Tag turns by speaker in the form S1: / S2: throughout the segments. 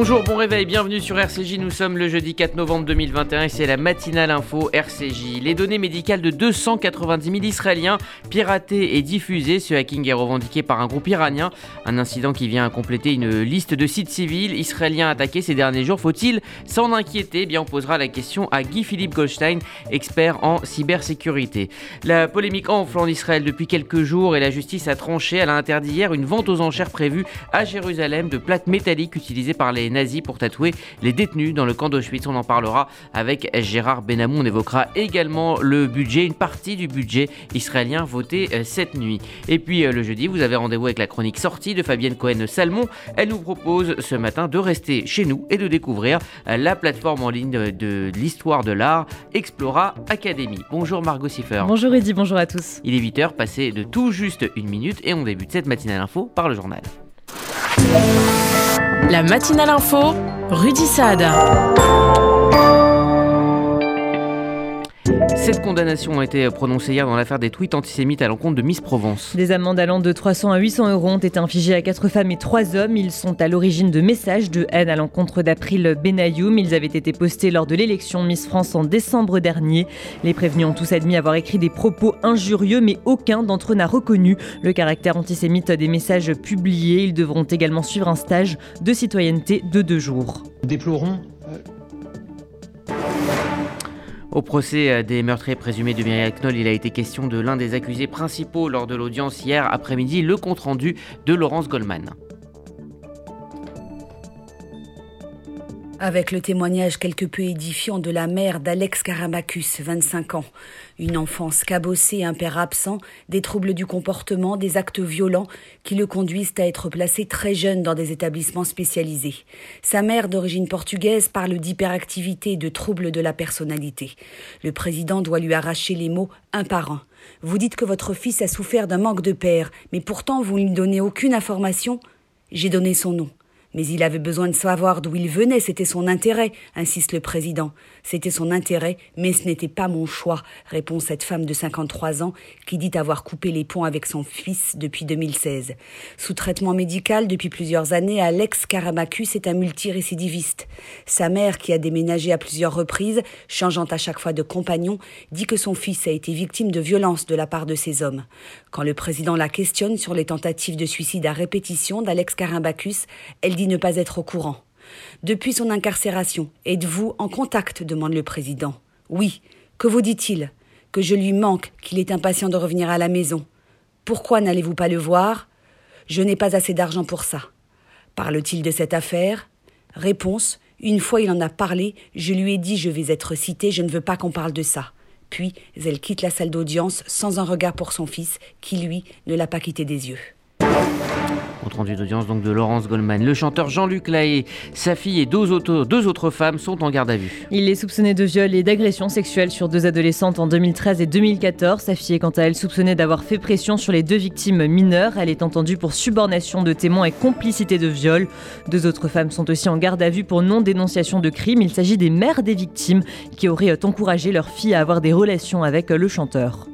S1: Bonjour, bon réveil, bienvenue sur RCJ. Nous sommes le jeudi 4 novembre 2021 et c'est la matinale info RCJ. Les données médicales de 290 000 Israéliens piratées et diffusées. Ce hacking est revendiqué par un groupe iranien. Un incident qui vient compléter une liste de sites civils israéliens attaqués ces derniers jours. Faut-il s'en inquiéter? Eh Bien, on posera la question à Guy-Philippe Goldstein, expert en cybersécurité. La polémique enfle en Israël depuis quelques jours et la justice a tranché. Elle a interdit hier une vente aux enchères prévue à Jérusalem de plaques métalliques utilisées par les nazis pour tatouer les détenus dans le camp d'Auschwitz. On en parlera avec Gérard Benamou. On évoquera également le budget, une partie du budget israélien voté euh, cette nuit. Et puis euh, le jeudi, vous avez rendez-vous avec la chronique sortie de Fabienne Cohen-Salmon. Elle nous propose ce matin de rester chez nous et de découvrir euh, la plateforme en ligne de, l'histoire de l'art Explora Academy. Bonjour Margot Siffer.
S2: Bonjour Eddy, bonjour à tous.
S1: Il est 8h, passé de tout juste une minute et on débute cette matinale info par le journal.
S3: La matinale info, Rudy Saad.
S1: Cette condamnation a été prononcée hier dans l'affaire des tweets antisémites à l'encontre de Miss Provence.
S2: Des amendes allant de 300 à 800 euros ont été infligées à quatre femmes et trois hommes. Ils sont à l'origine de messages de haine à l'encontre d'April Benayoum. Ils avaient été postés lors de l'élection Miss France en décembre dernier. Les prévenus ont tous admis avoir écrit des propos injurieux, mais aucun d'entre eux n'a reconnu le caractère antisémite des messages publiés. Ils devront également suivre un stage de citoyenneté de deux jours.
S4: Nous déplorons
S1: au procès euh, des meurtriers présumés de Myriam Knoll, il a été question de l'un des accusés principaux lors de l'audience hier après-midi, le compte-rendu de Laurence Goldman.
S5: Avec le témoignage quelque peu édifiant de la mère d'Alex Karamacus, 25 ans. Une enfance cabossée, un père absent, des troubles du comportement, des actes violents qui le conduisent à être placé très jeune dans des établissements spécialisés. Sa mère, d'origine portugaise, parle d'hyperactivité et de troubles de la personnalité. Le président doit lui arracher les mots un par un. Vous dites que votre fils a souffert d'un manque de père, mais pourtant vous ne lui donnez aucune information. J'ai donné son nom. Mais il avait besoin de savoir d'où il venait, c'était son intérêt, insiste le président. C'était son intérêt, mais ce n'était pas mon choix, répond cette femme de 53 ans qui dit avoir coupé les ponts avec son fils depuis 2016. Sous traitement médical depuis plusieurs années, Alex Karamacus est un multirécidiviste. Sa mère, qui a déménagé à plusieurs reprises, changeant à chaque fois de compagnon, dit que son fils a été victime de violences de la part de ces hommes. Quand le président la questionne sur les tentatives de suicide à répétition d'Alex Karamacus, elle ne pas être au courant. Depuis son incarcération, êtes-vous en contact demande le président. Oui. Que vous dit-il? Que je lui manque, qu'il est impatient de revenir à la maison. Pourquoi n'allez-vous pas le voir? Je n'ai pas assez d'argent pour ça. Parle-t-il de cette affaire? Réponse Une fois il en a parlé, je lui ai dit je vais être cité, je ne veux pas qu'on parle de ça. Puis elle quitte la salle d'audience sans un regard pour son fils, qui lui ne l'a pas quitté des yeux.
S1: Compte rendu d'audience donc de Laurence Goldman. Le chanteur Jean-Luc Lahaye, sa fille et deux autres, deux autres femmes sont en garde à vue.
S2: Il est soupçonné de viol et d'agression sexuelle sur deux adolescentes en 2013 et 2014. Sa fille est quant à elle soupçonnée d'avoir fait pression sur les deux victimes mineures. Elle est entendue pour subornation de témoins et complicité de viol. Deux autres femmes sont aussi en garde à vue pour non-dénonciation de crime. Il s'agit des mères des victimes qui auraient encouragé leur fille à avoir des relations avec le chanteur.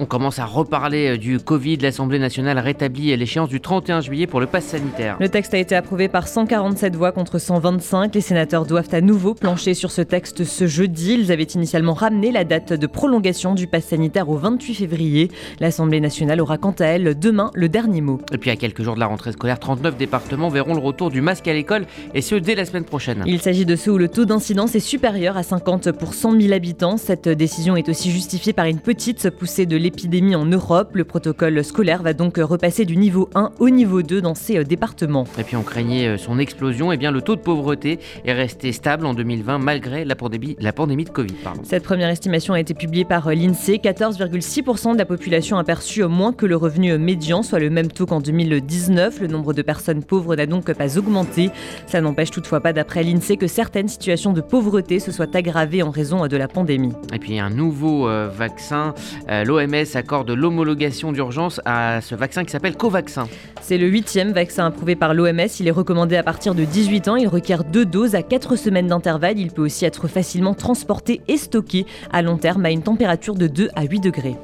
S1: On commence à reparler euh, du Covid. L'Assemblée nationale a rétabli l'échéance du 31 juillet pour le pass sanitaire.
S2: Le texte a été approuvé par 147 voix contre 125. Les sénateurs doivent à nouveau plancher sur ce texte ce jeudi. Ils avaient initialement ramené la date de prolongation du pass sanitaire au 28 février. L'Assemblée nationale aura quant à elle demain le dernier mot.
S1: Et puis à quelques jours de la rentrée scolaire, 39 départements verront le retour du masque à l'école et ce dès la semaine prochaine.
S2: Il s'agit de ceux où le taux d'incidence est supérieur à 50 pour 100 000 habitants. Cette décision est aussi justifiée par une petite poussée de l'épidémie en Europe. Le protocole scolaire va donc repasser du niveau 1 au niveau 2 dans ces euh, départements.
S1: Et puis on craignait euh, son explosion, et eh bien le taux de pauvreté est resté stable en 2020 malgré la pandémie, la pandémie de Covid.
S2: Cette première estimation a été publiée par euh, l'INSEE. 14,6% de la population a perçu moins que le revenu médian, soit le même taux qu'en 2019. Le nombre de personnes pauvres n'a donc pas augmenté. Ça n'empêche toutefois pas, d'après l'INSEE, que certaines situations de pauvreté se soient aggravées en raison de la pandémie.
S1: Et puis un nouveau vaccin, l'OMS accorde de l'homologation d'urgence à ce vaccin qui s'appelle Covaxin.
S2: C'est le huitième vaccin approuvé par l'OMS. Il est recommandé à partir de 18 ans. Il requiert deux doses à 4 semaines d'intervalle. Il peut aussi être facilement transporté et stocké à long terme à une température de 2 à 8 degrés.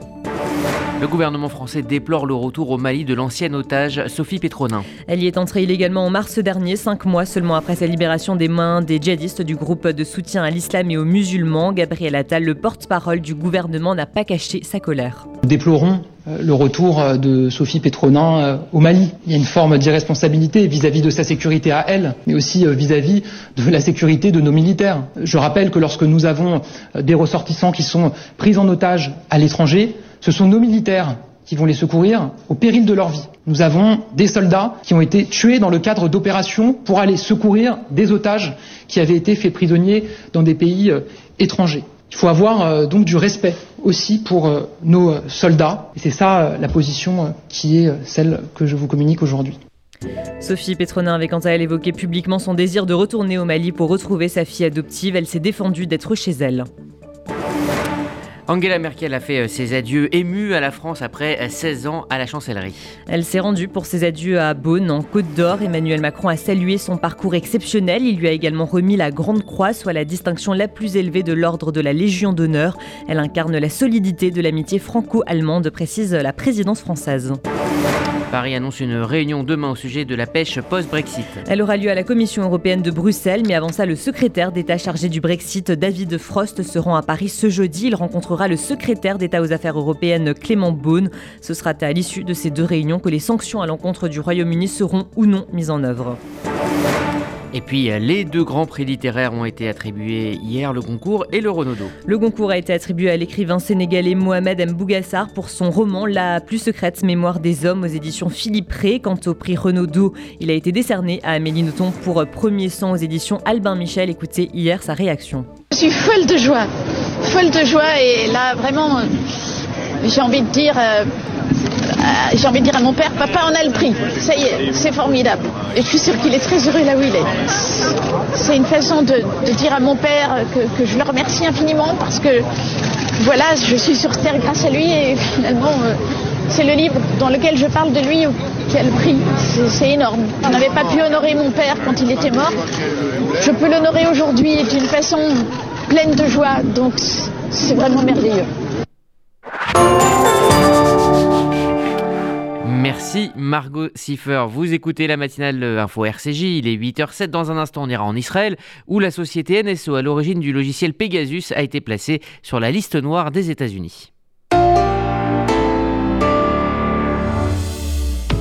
S1: Le gouvernement français déplore le retour au Mali de l'ancienne otage Sophie Pétronin.
S2: Elle y est entrée illégalement en mars dernier, cinq mois seulement après sa libération des mains des djihadistes du groupe de soutien à l'islam et aux musulmans. Gabriel Attal, le porte-parole du gouvernement, n'a pas caché sa colère.
S4: Nous déplorons euh, le retour euh, de Sophie Pétronin euh, au Mali. Il y a une forme d'irresponsabilité vis-à-vis de sa sécurité à elle, mais aussi vis-à-vis de la sécurité de nos militaires. Je rappelle que lorsque nous avons des ressortissants qui sont pris en otage à l'étranger, ce sont nos militaires qui vont les secourir au péril de leur vie. Nous avons des soldats qui ont été tués dans le cadre d'opérations pour aller secourir des otages qui avaient été faits prisonniers dans des pays étrangers. Il faut avoir donc du respect aussi pour euh, nos euh, soldats. C'est ça euh, la position qui est celle que je vous communique aujourd'hui.
S2: Sophie Pétronin avait quant à elle évoqué publiquement son désir de retourner au Mali pour retrouver sa fille adoptive. Elle s'est défendue d'être chez elle.
S1: Angela Merkel a fait euh, ses adieux émus à la France après 16 euh, ans à la chancellerie.
S2: Elle s'est rendue pour ses adieux à Beaune, en Côte d'Or. Emmanuel Macron a salué son parcours exceptionnel. Il lui a également remis la Grande Croix, soit la distinction la plus élevée de l'ordre de la Légion d'honneur. Elle incarne la solidité de l'amitié franco-allemande, précise la présidence française.
S1: Paris annonce une réunion demain au sujet de la pêche post-Brexit.
S2: Elle aura lieu à la Commission européenne de Bruxelles, mais avant ça, le secrétaire d'État chargé du Brexit, David Frost, se rend à Paris ce jeudi. Il rencontrera le secrétaire d'État aux affaires européennes, Clément Beaune. Ce sera à l'issue de ces deux réunions que les sanctions à l'encontre du Royaume-Uni seront ou non mises en œuvre.
S1: Et puis euh, les deux grands prix littéraires ont été attribués hier, le Goncourt et le Renaudot.
S2: Le Goncourt a été attribué à l'écrivain sénégalais Mohamed M. Bougassar pour son roman La plus secrète mémoire des hommes aux éditions Philippe Ré. Quant au prix Renaudot, il a été décerné à Amélie Nothomb pour Premier Sang aux éditions Albin Michel. Écoutez hier sa réaction.
S6: Je suis folle de joie, folle de joie et là vraiment j'ai envie de dire euh, euh, j'ai envie de dire à mon père, papa en a le prix. Ça y est, c'est formidable. Et je suis sûre qu'il est très heureux là où il est. C'est une façon de, dire à mon père que, je le remercie infiniment parce que voilà, je suis sur terre grâce à lui et finalement, euh, c'est le livre dans lequel je parle de lui qui a le prix. C'est énorme. On n'avait pas pu honorer mon père quand il était mort. Je peux l'honorer aujourd'hui d'une façon pleine de joie. Donc, c'est vraiment merveilleux.
S1: Merci Margot Siffer. Vous écoutez la matinale Info RCJ, il est 8h07. Dans un instant, on ira en Israël où la société NSO à l'origine du logiciel Pegasus a été placée sur la liste noire des États-Unis.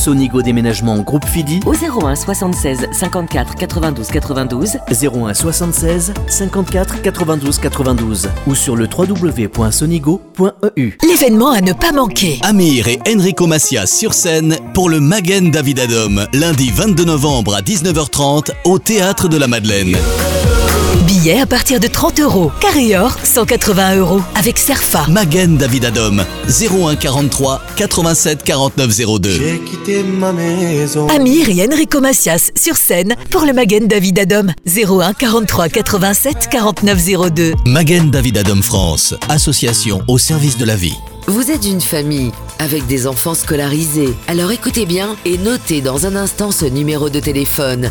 S7: Sonigo Déménagement Groupe Fidi
S8: au 01 76 54 92 92
S7: 01 76 54 92 92 ou sur le www.sonigo.com E
S8: L'événement à ne pas manquer.
S9: Amir et Enrico Macias sur scène pour le Magen David Adom, lundi 22 novembre à 19h30 au Théâtre de la Madeleine.
S8: Billets à partir de 30 euros. Carrior, 180 euros. Avec Serfa.
S9: Magen David Adom, 01 43 87 49 02.
S8: Amir et Enrico Macias sur scène pour le Magen David Adom, 01 43 87 49 02.
S9: Magen David Adom France, association au service de la vie.
S8: Vous êtes une famille avec des enfants scolarisés. Alors écoutez bien et notez dans un instant ce numéro de téléphone.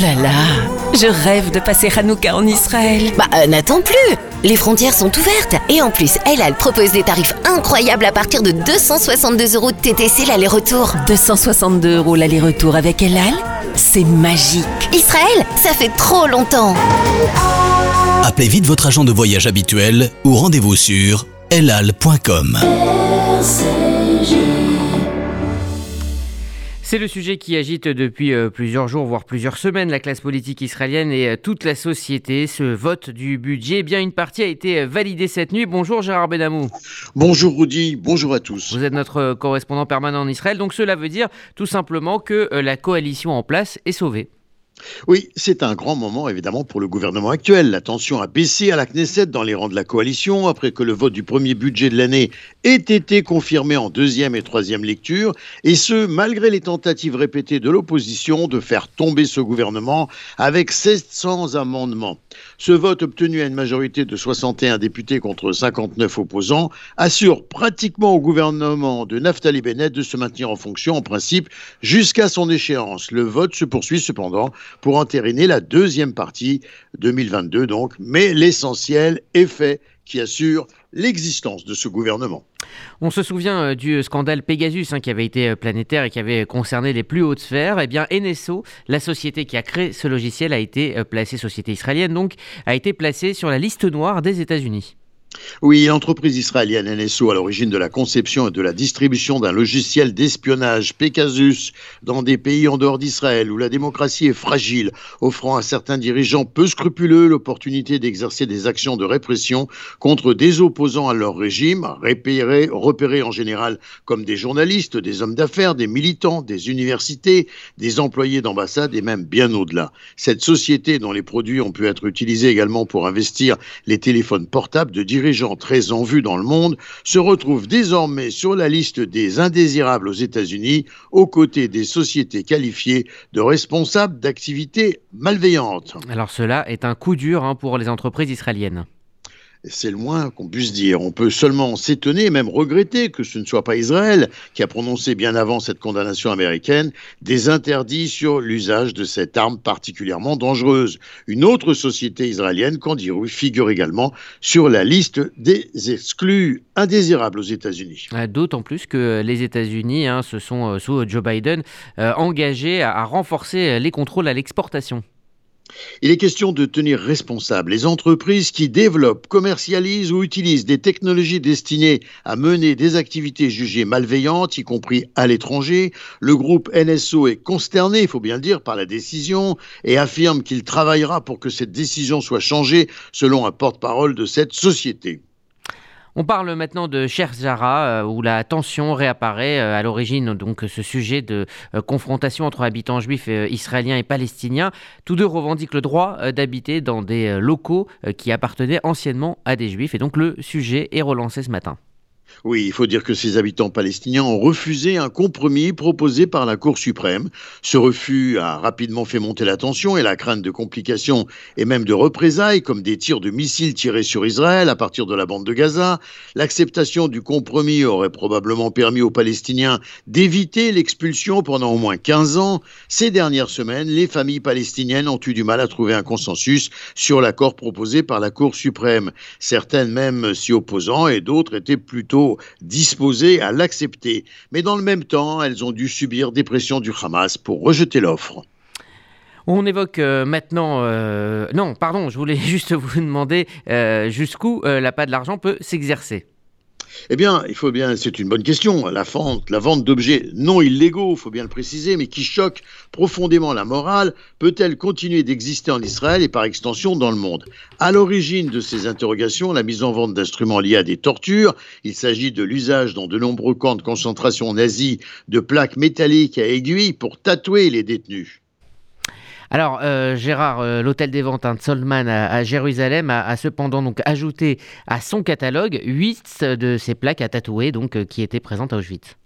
S8: là là, je rêve de passer Hanouka en Israël.
S10: Bah, euh, n'attends plus Les frontières sont ouvertes et en plus, elle propose des tarifs incroyables à partir de 262 euros de TTC l'aller-retour.
S8: 262 euros l'aller-retour avec Elal C'est magique.
S10: Israël, ça fait trop longtemps.
S9: Appelez vite votre agent de voyage habituel ou rendez-vous sur elal.com.
S1: C'est le sujet qui agite depuis euh, plusieurs jours, voire plusieurs semaines, la classe politique israélienne et euh, toute la société. Ce vote du budget, eh bien une partie a été euh, validée cette nuit. Bonjour Gérard Benamou.
S11: Bonjour Rudy, bonjour à tous.
S1: Vous êtes notre correspondant permanent en Israël, donc cela veut dire tout simplement que la coalition en place est sauvée.
S11: Oui, c'est un grand moment évidemment pour le gouvernement actuel. La tension a baissé à la Knesset dans les rangs de la coalition après que le vote du premier budget de l'année ait été confirmé en deuxième et troisième lecture, et ce, malgré les tentatives répétées de l'opposition de faire tomber ce gouvernement avec 700 amendements. Ce vote obtenu à une majorité de 61 députés contre 59 opposants assure pratiquement au gouvernement de Naftali Bennett de se maintenir en fonction en principe jusqu'à son échéance. Le vote se poursuit cependant pour entériner la deuxième partie 2022 donc, mais l'essentiel est fait qui assure l'existence de ce gouvernement.
S1: On se souvient euh, du scandale Pegasus hein, qui avait été euh, planétaire et qui avait concerné les plus hautes sphères. Eh bien, la société qui a créé ce logiciel, a été euh, placée, société israélienne donc, a été placée sur la liste noire des États-Unis.
S11: Oui, l'entreprise israélienne NSO à l'origine de la conception et de la distribution d'un logiciel d'espionnage Pegasus dans des pays en dehors d'Israël où la démocratie est fragile, offrant à certains dirigeants peu scrupuleux l'opportunité d'exercer des actions de répression contre des opposants à leur régime, repérés, repérés en général comme des journalistes, des hommes d'affaires, des militants, des universités, des employés d'ambassade et même bien au-delà. Cette société dont les produits ont pu être utilisés également pour investir les téléphones portables de dirigeants très en vue dans le monde, se retrouve désormais sur la liste des indésirables aux États-Unis, aux côtés des sociétés qualifiées de responsables d'activités malveillantes.
S1: Alors cela est un coup dur hein, pour les entreprises israéliennes.
S11: C'est le moins qu'on puisse dire. On peut seulement s'étonner même regretter que ce ne soit pas Israël qui a prononcé bien avant cette condamnation américaine des interdits sur l'usage de cette arme particulièrement dangereuse. Une autre société israélienne, Candiru, figure également sur la liste des exclus indésirables aux États-Unis.
S1: D'autant plus que les États-Unis hein, se sont, euh, sous Joe Biden, euh, engagés à renforcer les contrôles à l'exportation.
S11: Il est question de tenir responsables les entreprises qui développent, commercialisent ou utilisent des technologies destinées à mener des activités jugées malveillantes, y compris à l'étranger. Le groupe NSO est consterné, il faut bien le dire, par la décision et affirme qu'il travaillera pour que cette décision soit changée selon un porte-parole de cette société.
S1: On parle maintenant de Cher Zara, euh, où la tension réapparaît euh, à l'origine, donc ce sujet de euh, confrontation entre habitants juifs israéliens et palestiniens. Tous deux revendiquent le droit d'habiter dans des locaux qui appartenaient anciennement à des juifs, et donc le sujet est relancé ce matin.
S11: Oui, il faut dire que ces habitants palestiniens ont refusé un compromis proposé par la Cour suprême. Ce refus a rapidement fait monter la tension et la crainte de complications et même de représailles, comme des tirs de missiles tirés sur Israël à partir de la bande de Gaza. L'acceptation du compromis aurait probablement permis aux Palestiniens d'éviter l'expulsion pendant au moins 15 ans. Ces dernières semaines, les familles palestiniennes ont eu du mal à trouver un consensus sur l'accord proposé par la Cour suprême. Certaines même s'y opposant et d'autres étaient plutôt disposées à l'accepter. Mais dans le même temps, elles ont dû subir des pressions du Hamas pour rejeter l'offre.
S1: On évoque euh, maintenant... Euh, non, pardon, je voulais juste vous demander euh, jusqu'où la pas de l'argent peut s'exercer.
S11: Eh bien, il faut bien, c'est une bonne question. La vente, la vente d'objets non illégaux, il faut bien le préciser, mais qui choquent profondément la morale, peut-elle continuer d'exister en Israël et par extension dans le monde? À l'origine de ces interrogations, la mise en vente d'instruments liés à des tortures. Il s'agit de l'usage dans de nombreux camps de concentration nazis de plaques métalliques à aiguilles pour tatouer les détenus.
S1: Alors, euh, Gérard, euh, l'hôtel des ventes hein, de Solman à, Jérusalem a, cependant donc ajouté à son catalogue huit de ces plaques à tatouer donc, euh, qui étaient présentes à Auschwitz.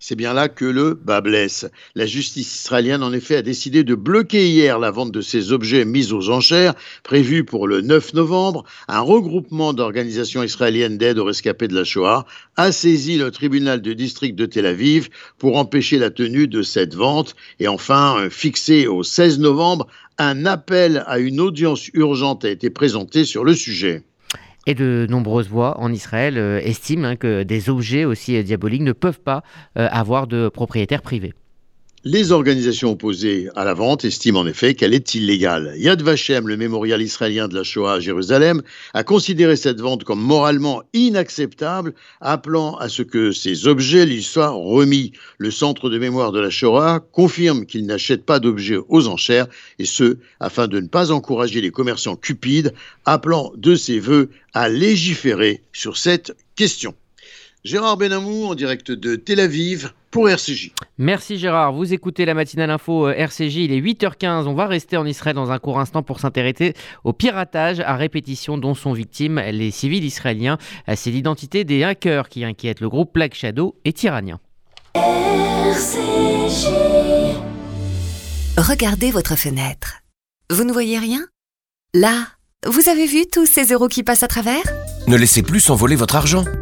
S11: C'est bien là que le bas blesse. La justice israélienne, en effet, a décidé de bloquer hier la vente de ces objets mis aux enchères, prévus pour le 9 novembre. Un regroupement d'organisations israéliennes d'aide aux rescapés de la Shoah a saisi le tribunal de district de Tel Aviv pour empêcher la tenue de cette vente. Et enfin, fixé au 16 novembre, un appel à une audience urgente a été présenté sur le sujet.
S1: Et de nombreuses voix en Israël euh, estiment hein, que des objets aussi euh, diaboliques ne peuvent pas euh, avoir de propriétaire privé.
S11: Les organisations opposées à la vente estiment en effet qu'elle est illégale. Yad Vashem, le mémorial israélien de la Shoah à Jérusalem, a considéré cette vente comme moralement inacceptable, appelant à ce que ces objets lui soient remis. Le centre de mémoire de la Shoah confirme qu'il n'achète pas d'objets aux enchères, et ce, afin de ne pas encourager les commerçants cupides, appelant de ses voeux à légiférer sur cette question. Gérard Benamou en direct de Tel Aviv pour RCJ.
S1: Merci Gérard, vous écoutez la matinale info euh, RCJ, il est 8h15, on va rester en Israël dans un court instant pour s'intéresser au piratage à répétition dont sont victimes les civils israéliens. Euh, c'est l'identité des hackers qui inquiètent le groupe Black Shadow et Tyrannia.
S12: RCJ. Regardez votre fenêtre. Vous ne voyez rien? Là, vous avez vu tous ces euros qui passent à travers?
S13: Ne laissez plus s'envoler votre argent.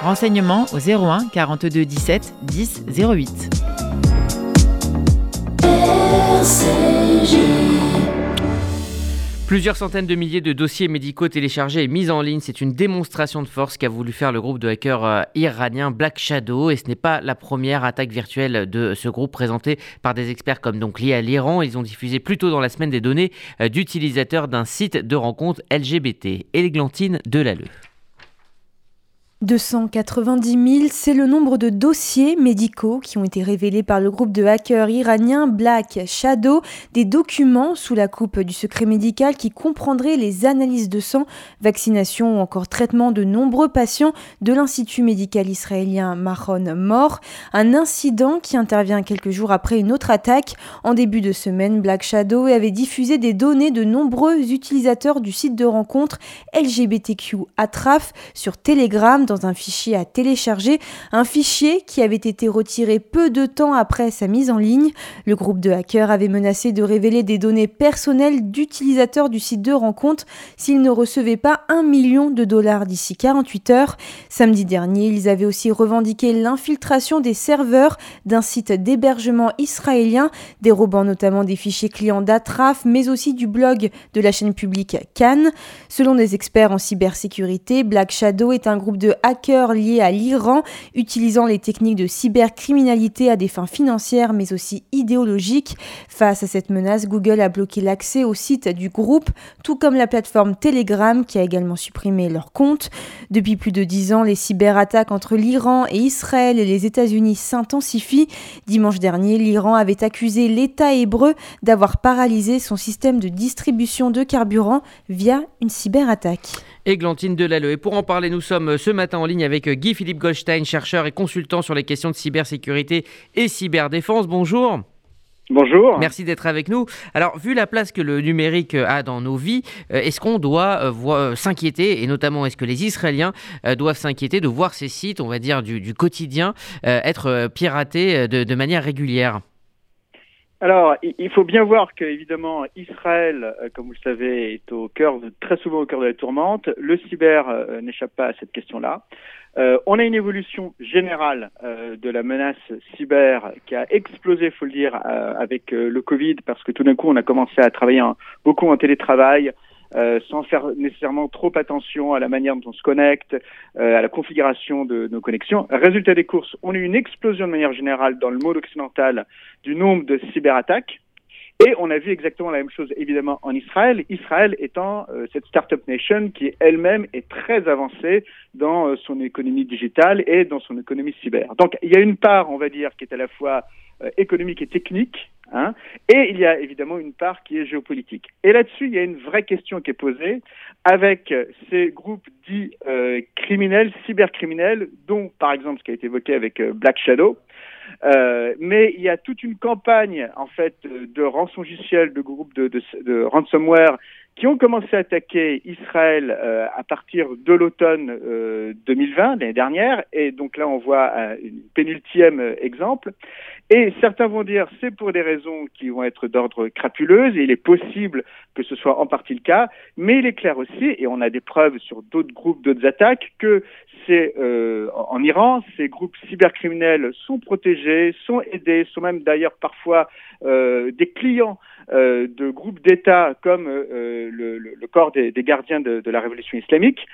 S2: Renseignements au 01 42 17 10 08.
S1: Plusieurs centaines de milliers de dossiers médicaux téléchargés et mis en ligne, c'est une démonstration de force qu'a voulu faire le groupe de hackers euh, iranien Black Shadow et ce n'est pas la première attaque virtuelle de ce groupe présenté par des experts comme donc liés à l'Iran. Ils ont diffusé plus tôt dans la semaine des données euh, d'utilisateurs d'un site de rencontre LGBT. Églantine Delalleux.
S14: 290 000, c'est le nombre de dossiers médicaux qui ont été révélés par le groupe de hackers iranien Black Shadow, des documents sous la coupe du secret médical qui comprendraient les analyses de sang, vaccination ou encore traitement de nombreux patients de l'Institut médical israélien Mahon Mort. Un incident qui intervient quelques jours après une autre attaque. En début de semaine, Black Shadow avait diffusé des données de nombreux utilisateurs du site de rencontre LGBTQ Atraf sur Telegram un fichier à télécharger, un fichier qui avait été retiré peu de temps après sa mise en ligne. Le groupe de hackers avait menacé de révéler des données personnelles d'utilisateurs du site de rencontre s'ils ne recevaient pas un million de dollars d'ici 48 heures. Samedi dernier, ils avaient aussi revendiqué l'infiltration des serveurs d'un site d'hébergement israélien, dérobant notamment des fichiers clients d'Atraf, mais aussi du blog de la chaîne publique Cannes. Selon des experts en cybersécurité, Black Shadow est un groupe de hackers liés à l'Iran, utilisant les techniques de cybercriminalité à des fins financières mais aussi idéologiques. Face à cette menace, Google a bloqué l'accès au site du groupe, tout comme la plateforme Telegram qui a également supprimé leur compte. Depuis plus de dix ans, les cyberattaques entre l'Iran et Israël et les États-Unis s'intensifient. Dimanche dernier, l'Iran avait accusé l'État hébreu d'avoir paralysé son système de distribution de carburant via une cyberattaque.
S1: Églantine Delalleux. Et pour en parler, nous sommes ce matin en ligne avec Guy-Philippe Goldstein, chercheur et consultant sur les questions de cybersécurité et cyberdéfense. Bonjour.
S15: Bonjour.
S1: Merci d'être avec nous. Alors, vu la place que le numérique a dans nos vies, euh, est-ce qu'on doit euh, euh, s'inquiéter, et notamment est-ce que les Israéliens doivent s'inquiéter de voir ces sites, on va dire, du, quotidien, être piratés de manière régulière?
S15: Alors, il faut bien voir que, évidemment, Israël, euh, comme vous le savez, est au cœur, très souvent au cœur de la tourmente. Le cyber euh, n'échappe pas à cette question-là. Euh, on a une évolution générale de la menace cyber qui a explosé, faut le dire, avec le Covid, parce que tout d'un coup, on a commencé à travailler beaucoup en télétravail, euh, sans faire nécessairement trop attention à la manière dont on se connecte, euh, à la configuration de nos connexions. Résultat des courses, on a eu une explosion de manière générale dans le monde occidental du nombre de cyberattaques. Et on a vu exactement la même chose, évidemment, en Israël. Israël étant euh, cette startup nation qui elle-même est très avancée dans euh, son économie digitale et dans son économie cyber. Donc, il y a une part, on va dire, qui est à la fois économique et technique, hein, et il y a évidemment une part qui est géopolitique. Et là-dessus, il y a une vraie question qui est posée avec ces groupes dits criminels, cybercriminels, dont, par exemple, ce qui a été évoqué avec Black Shadow, euh, mais il y a toute une campagne en fait de rançongiciel, de groupes de, de, de ransomware qui ont commencé à attaquer Israël euh, à partir de l'automne euh, 2020, l'année dernière, et donc là on voit un pénultième exemple. Et certains vont dire c'est pour des raisons qui vont être d'ordre crapuleuse, et il est possible que ce soit en partie le cas, mais il est clair aussi, et on a des preuves sur d'autres groupes, d'autres attaques, que c'est euh, en Iran, ces groupes cybercriminels sont protégés, sont aidés, sont même d'ailleurs parfois euh, des clients euh, de groupes d'État comme euh, le, le, corps des, des gardiens de, de, la révolution islamique,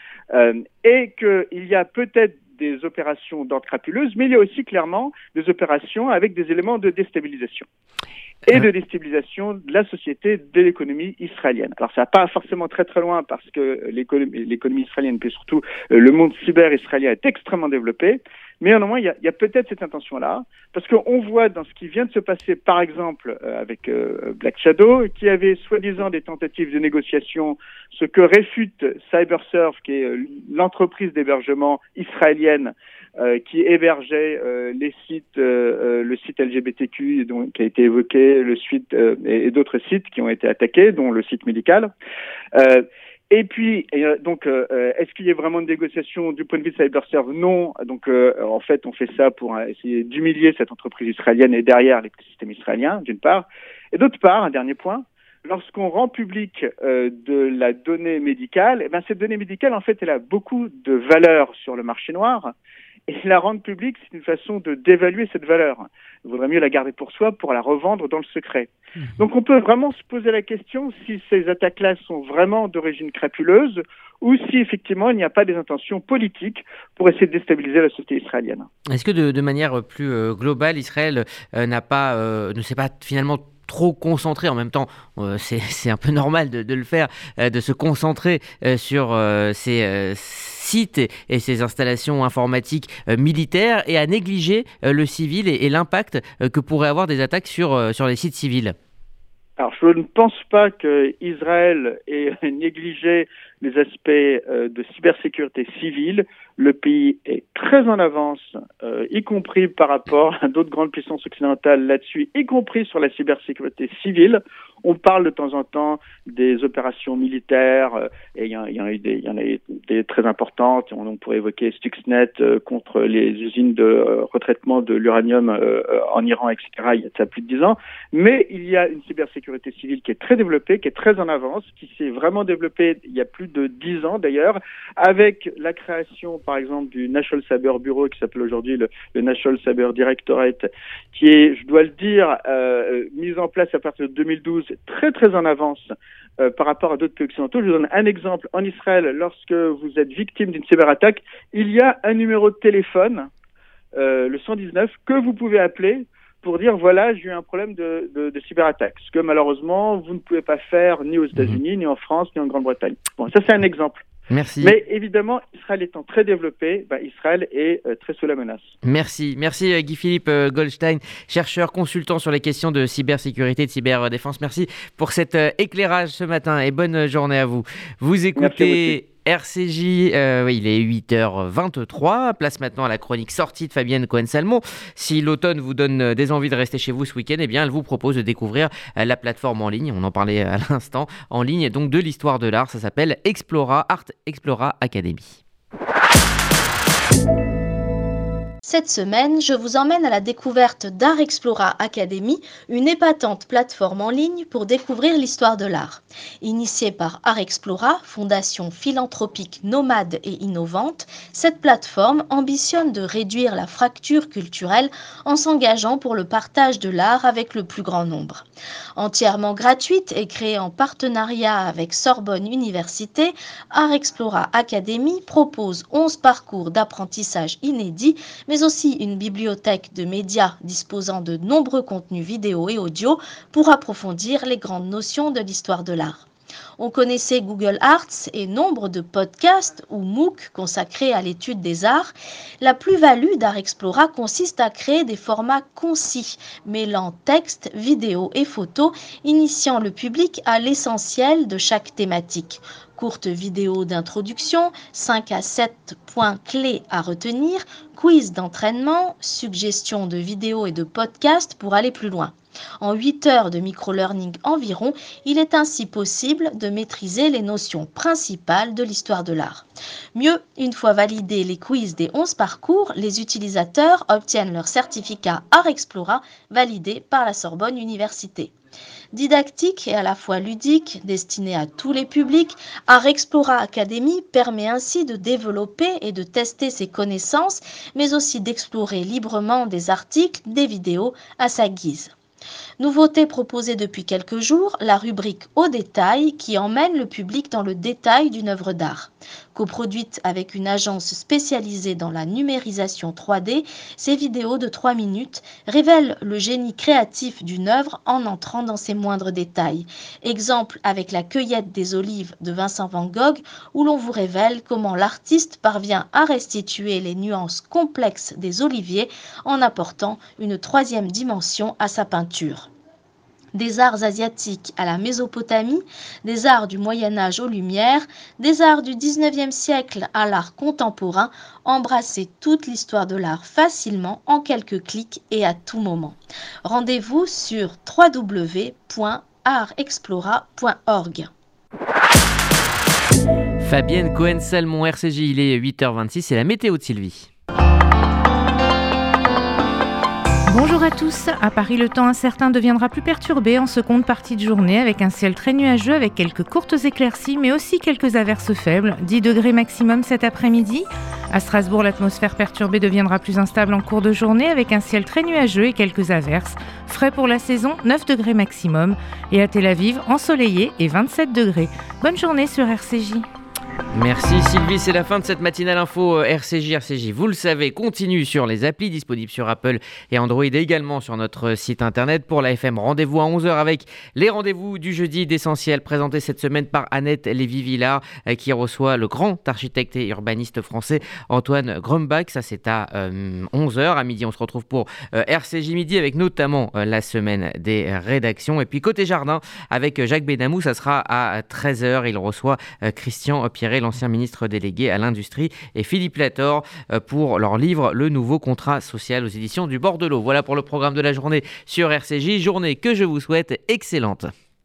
S15: et qu'il y a peut-être des opérations d'ordre crapuleuse, mais il y a aussi clairement des opérations avec des éléments de déstabilisation et de déstabilisation de la société, de l'économie israélienne. Alors ça va pas forcément très très loin parce que l'économie israélienne, puis surtout le monde cyber israélien est extrêmement développé, mais néanmoins, il y a, peut-être cette intention-là, parce qu'on voit dans ce qui vient de se passer, par exemple, euh, avec euh, Black Shadow, qui avait soi-disant des tentatives de négociation, ce que réfute CyberSurf, qui est euh, l'entreprise d'hébergement israélienne qui hébergeait les sites, le site LGBTQ qui a été évoqué, le site et, et d'autres sites qui ont été attaqués, dont le site médical. Et puis, euh, donc, euh, euh, est-ce qu'il y a vraiment une négociation du point de vue de CyberServe Non. Donc, en fait, on fait ça pour essayer d'humilier cette entreprise israélienne et derrière l'écosystème israélien, d'une part. Et d'autre part, un dernier point, lorsqu'on rend public de la donnée médicale, eh ben, cette donnée médicale, en fait, elle a beaucoup de valeur sur le marché noir. Et la rendre publique, c'est une façon de d'évaluer cette valeur. Il vaudrait mieux la garder pour soi pour la revendre dans le secret. Mhm. Donc on peut vraiment se poser la question si ces attaques-là sont vraiment d'origine crapuleuse ou si effectivement il n'y a pas des intentions politiques pour essayer de déstabiliser la société israélienne.
S1: Est-ce que de, de, manière plus euh, globale, Israël euh, n'a pas, euh, ne s'est pas finalement trop concentré. En même temps, euh, c'est un peu normal de, le faire, euh, de se concentrer euh, sur ces sites et, ces installations informatiques militaires et à négliger le civil et, l'impact que pourraient avoir des attaques sur les sites civils.
S15: Alors, je ne pense pas qu'Israël ait négligé les aspects euh, de cybersécurité civile. Le pays est très en avance, euh, y compris par rapport à d'autres grandes puissances occidentales là-dessus, y compris sur la cybersécurité civile. On parle de temps en temps des opérations militaires, euh, et il y, en a eu des, très importantes. On, pourrait évoquer Stuxnet contre les usines de retraitement de l'uranium en Iran, etc. Il y a plus de dix ans. Mais il y a une cybersécurité civile qui est très développée, qui est très en avance, qui s'est vraiment développée il y a plus de dix ans d'ailleurs, avec la création, par exemple, du National Cyber Bureau qui s'appelle aujourd'hui le, le, National Cyber Directorate, qui est, je dois le dire, euh, mise en place à partir de 2012, très très en avance euh, par rapport à d'autres pays occidentaux. Je vous donne un exemple. En Israël, lorsque vous êtes victime d'une cyberattaque, il y a un numéro de téléphone, euh, le 119, que vous pouvez appeler pour dire voilà, j'ai eu un problème de, de, de, cyberattaque. Ce que malheureusement, vous ne pouvez pas faire ni aux États-Unis, ni en France, ni en Grande-Bretagne. Bon, ça c'est un exemple.
S1: Merci.
S15: Mais évidemment, Israël étant très développé, bah, Israël est euh, très sous la menace.
S1: Merci. Merci euh, Guy-Philippe euh, Goldstein, chercheur, consultant sur les questions de cybersécurité, de cyberdéfense. Merci pour cet euh, éclairage ce matin et bonne journée à vous. Vous écoutez RCJ, euh, il est 8h23. Place maintenant à la chronique sortie de Fabienne Cohen-Salmon. Si l'automne vous donne des envies de rester chez vous ce week-end, eh bien, elle vous propose de découvrir la plateforme en ligne. On en parlait à l'instant, en ligne, donc de l'histoire de l'art. Ça s'appelle Explora, Art Explora Academy.
S16: Cette semaine, je vous emmène à la découverte d'Art Explora Academy, une épatante plateforme en ligne pour découvrir l'histoire de l'art. Initiée par Art Explora, fondation philanthropique nomade et innovante, cette plateforme ambitionne de réduire la fracture culturelle en s'engageant pour le partage de l'art avec le plus grand nombre. Entièrement gratuite et créée en partenariat avec Sorbonne Université, Art Explora Academy propose 11 parcours d'apprentissage inédits, mais aussi une bibliothèque de médias disposant de nombreux contenus vidéo et audio pour approfondir les grandes notions de l'histoire de l'art. On connaissait Google Arts et nombre de podcasts ou MOOC consacrés à l'étude des arts. La plus-value d'Art Explora consiste à créer des formats concis, mêlant texte, vidéo et photos, initiant le public à l'essentiel de chaque thématique courte vidéo d'introduction, 5 à 7 points clés à retenir, quiz d'entraînement, suggestions de vidéos et de podcasts pour aller plus loin. En 8 heures de micro-learning environ, il est ainsi possible de maîtriser les notions principales de l'histoire de l'art. Mieux, une fois validés les quiz des 11 parcours, les utilisateurs obtiennent leur certificat Art Explora validé par la Sorbonne Université. Didactique et à la fois ludique, destiné à tous les publics, Art Explora Academy permet ainsi de développer et de tester ses connaissances, mais aussi d'explorer librement des articles, des vidéos à sa guise. Nouveauté proposée depuis quelques jours, la rubrique Au détail qui emmène le public dans le détail d'une œuvre d'art. Coproduite avec une agence spécialisée dans la numérisation 3D, ces vidéos de 3 minutes révèlent le génie créatif d'une œuvre en entrant dans ses moindres détails. Exemple avec la cueillette des olives de Vincent Van Gogh où l'on vous révèle comment l'artiste parvient à restituer les nuances complexes des oliviers en apportant une troisième dimension à sa peinture des arts asiatiques à la Mésopotamie, des arts du Moyen Âge aux Lumières, des arts du 19e siècle à l'art contemporain, embrasser toute l'histoire de l'art facilement en quelques clics et à tout moment. Rendez-vous sur www.artexplora.org.
S1: Fabienne Cohen-Salmon, RCJ, il est 8h26 et la météo Sylvie.
S17: Bonjour à tous. À Paris, le temps incertain deviendra plus perturbé en seconde partie de journée avec un ciel très nuageux avec quelques courtes éclaircies mais aussi quelques averses faibles. 10 degrés maximum cet après-midi. À Strasbourg, l'atmosphère perturbée deviendra plus instable en cours de journée avec un ciel très nuageux et quelques averses. Frais pour la saison, 9 degrés maximum. Et à Tel Aviv, ensoleillé et 27 degrés. Bonne journée sur RCJ.
S1: Merci Sylvie, c'est la fin de cette matinale info euh, RCJ. RCJ, vous le savez, continue sur les applis disponibles sur Apple et Android et également sur notre site internet. Pour la FM, rendez-vous à 11h avec les rendez-vous du jeudi d'essentiel présentés cette semaine par Annette Lévy-Villard euh, qui reçoit le grand architecte et urbaniste français Antoine Grumbach. Ça, c'est à 11h. Euh, à midi, on se retrouve pour RCJ Midi avec notamment la semaine des rédactions. Et puis côté jardin avec Jacques Benamou, ça sera à 13h. Il reçoit Christian Pierre l'ancien ministre délégué à l'industrie, et Philippe Lator euh, pour leur livre Le nouveau contrat social aux éditions du bord de l'eau. Voilà pour le programme de la journée sur RCJ, journée que je vous souhaite excellente.